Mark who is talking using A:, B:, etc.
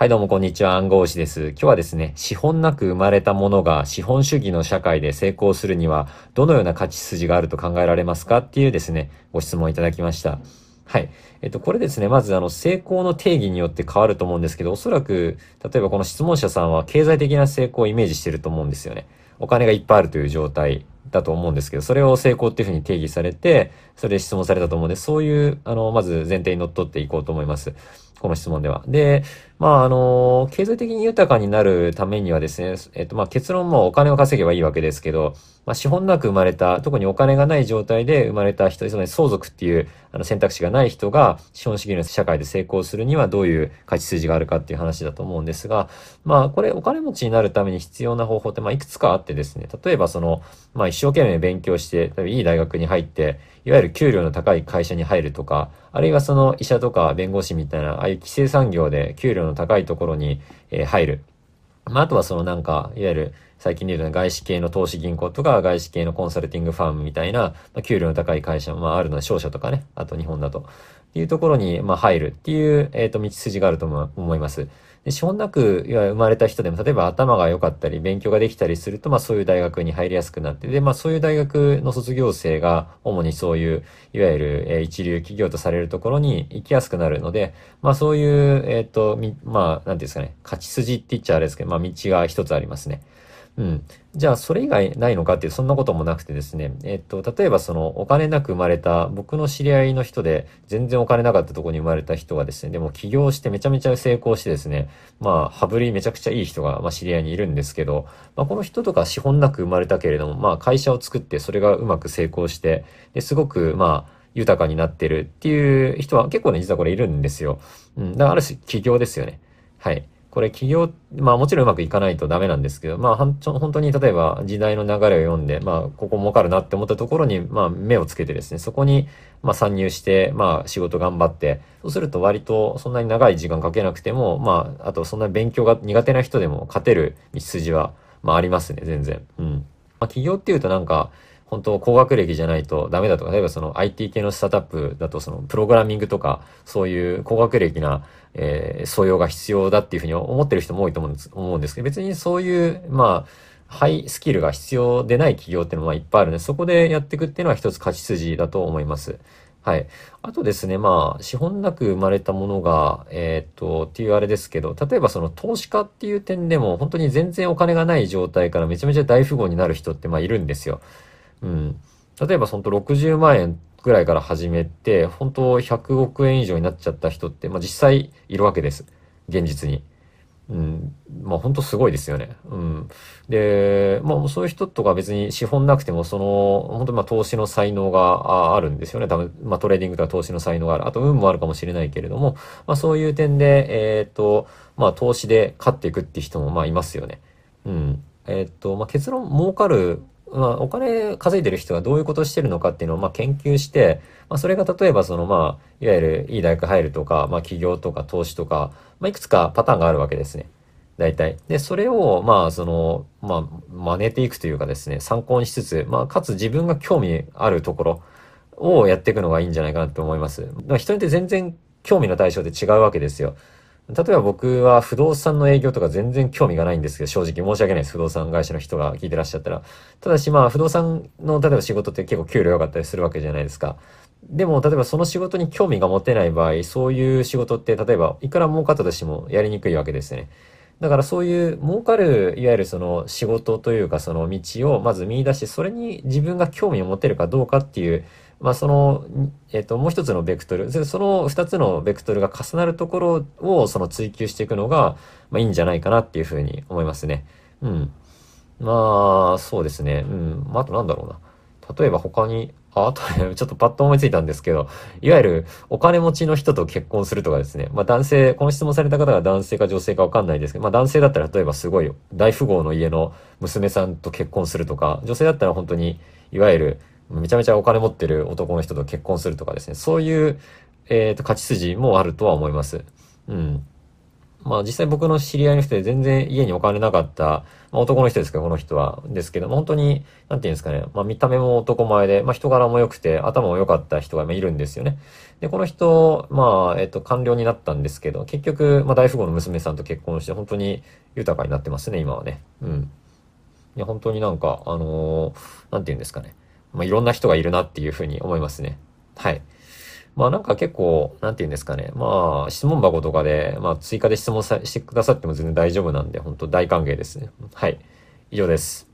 A: はい、どうもこんにちは。暗号師です。今日はですね、資本なく生まれたものが資本主義の社会で成功するには、どのような価値筋があると考えられますかっていうですね、ご質問いただきました。はい。えっと、これですね、まずあの、成功の定義によって変わると思うんですけど、おそらく、例えばこの質問者さんは経済的な成功をイメージしてると思うんですよね。お金がいっぱいあるという状態だと思うんですけど、それを成功っていうふうに定義されて、それで質問されたと思うんで、そういう、あの、まず前提にのっっていこうと思います。この質問では。で、まあ、あの、経済的に豊かになるためにはですね、えっと、まあ、結論もお金を稼げばいいわけですけど、まあ、資本なく生まれた、特にお金がない状態で生まれた人、つまり相続っていうあの選択肢がない人が資本主義の社会で成功するにはどういう価値筋があるかっていう話だと思うんですが、まあ、これお金持ちになるために必要な方法って、まあ、いくつかあってですね、例えばその、まあ、一生懸命勉強して、いい大学に入って、いわゆる給料の高い会社に入るとか、あるいはその医者とか弁護士みたいな、ああいう規制産業で給料の高いところに、え入る。まあ、あとはそのなんか、いわゆる最近で言うと外資系の投資銀行とか外資系のコンサルティングファームみたいな、まあ、給料の高い会社も、まあ、あるのは商社とかね、あと日本だと。っていうところに、まあ、入るっていう、えっ、ー、と、道筋があると思います。で、資本なく、いわゆる生まれた人でも、例えば頭が良かったり、勉強ができたりすると、まあそういう大学に入りやすくなって、で、まあそういう大学の卒業生が、主にそういう、いわゆる、えー、一流企業とされるところに行きやすくなるので、まあそういう、えっ、ー、と、まあ、なんていうんですかね、勝ち筋って言っちゃあれですけど、まあ道が一つありますね。うん。じゃあ、それ以外ないのかっていう、そんなこともなくてですね、えっと、例えばその、お金なく生まれた、僕の知り合いの人で、全然お金なかったとこに生まれた人がですね、でも起業してめちゃめちゃ成功してですね、まあ、羽振りめちゃくちゃいい人が、まあ、知り合いにいるんですけど、まあ、この人とか資本なく生まれたけれども、まあ、会社を作って、それがうまく成功して、ですごく、まあ、豊かになってるっていう人は結構ね、実はこれいるんですよ。うん。だからある種起業ですよね。はい。これ企業、まあもちろんうまくいかないとダメなんですけど、まあ本当に例えば時代の流れを読んで、まあここ儲かるなって思ったところに、まあ目をつけてですね、そこにまあ参入して、まあ仕事頑張って、そうすると割とそんなに長い時間かけなくても、まああとそんな勉強が苦手な人でも勝てる道筋は、まあありますね、全然。うん。まあ企業っていうとなんか、本当高学歴じゃないとダメだとか、例えばその IT 系のスタートアップだとそのプログラミングとか、そういう高学歴な、えー、素養が必要だっていうふうに思ってる人も多いと思うんです思うんですけど、別にそういう、まあ、ハイスキルが必要でない企業っていうのはいっぱいあるので、そこでやっていくっていうのは一つ勝ち筋だと思います。はい。あとですね、まあ、資本なく生まれたものが、えっ、と、っていうあれですけど、例えばその投資家っていう点でも、本当に全然お金がない状態からめちゃめちゃ大富豪になる人って、まあ、いるんですよ。うん。例えば、本当60万円ぐらいから始めて、本当100億円以上になっちゃった人って、まあ実際いるわけです。現実に。うん。まあ本当すごいですよね。うん。で、まあそういう人とか別に資本なくても、その、本当まあ投資の才能があるんですよね。多分、まあトレーディングとか投資の才能がある。あと運もあるかもしれないけれども、まあそういう点で、えっ、ー、と、まあ投資で勝っていくっていう人もまあいますよね。うん。えっ、ー、と、まあ結論儲かるまあ、お金稼いでる人がどういうことをしてるのかっていうのを、まあ、研究して、まあ、それが例えば、その、まあ、いわゆるいい大学入るとか、まあ、起業とか投資とか、まあ、いくつかパターンがあるわけですね。大体。で、それを、まあ、その、まあ、真似ていくというかですね、参考にしつつ、まあ、かつ自分が興味あるところをやっていくのがいいんじゃないかなと思います。だから人によって全然興味の対象って違うわけですよ。例えば僕は不動産の営業とか全然興味がないんですけど、正直申し訳ないです。不動産会社の人が聞いてらっしゃったら。ただしまあ不動産の例えば仕事って結構給料良かったりするわけじゃないですか。でも、例えばその仕事に興味が持てない場合、そういう仕事って、例えば、いくら儲かったとしてもやりにくいわけですね。だからそういう儲かる、いわゆるその仕事というかその道をまず見出して、それに自分が興味を持てるかどうかっていうまあ、その、えっ、と、もう一つのベクトル、その二つのベクトルが重なるところを、その追求していくのが、まあ、いいんじゃないかなっていうふうに思いますね。うん。まあ、そうですね。うん。まあ、あとなんだろうな。例えば他に、あ、あとね、ちょっとパッと思いついたんですけど、いわゆるお金持ちの人と結婚するとかですね。まあ男性、この質問された方が男性か女性かわかんないですけど、まあ男性だったら例えばすごい大富豪の家の娘さんと結婚するとか、女性だったら本当に、いわゆるめちゃめちゃお金持ってる男の人と結婚するとかですね、そういう、えっ、ー、と、勝ち筋もあるとは思います。うん。まあ実際僕の知り合いの人で全然家にお金なかった、まあ男の人ですけど、この人は。ですけど、本当に、なんていうんですかね。まあ見た目も男前で、まあ人柄も良くて、頭も良かった人がいるんですよね。で、この人、まあ、えっと、官僚になったんですけど、結局、まあ大富豪の娘さんと結婚して、本当に豊かになってますね、今はね。うん。いや、本当になんか、あのー、なんていうんですかね。まあいろんな人がいるなっていうふうに思いますね。はい。まあなんか結構、なんて言うんですかね。まあ質問箱とかで、まあ追加で質問さしてくださっても全然大丈夫なんで、本当大歓迎ですね。はい。以上です。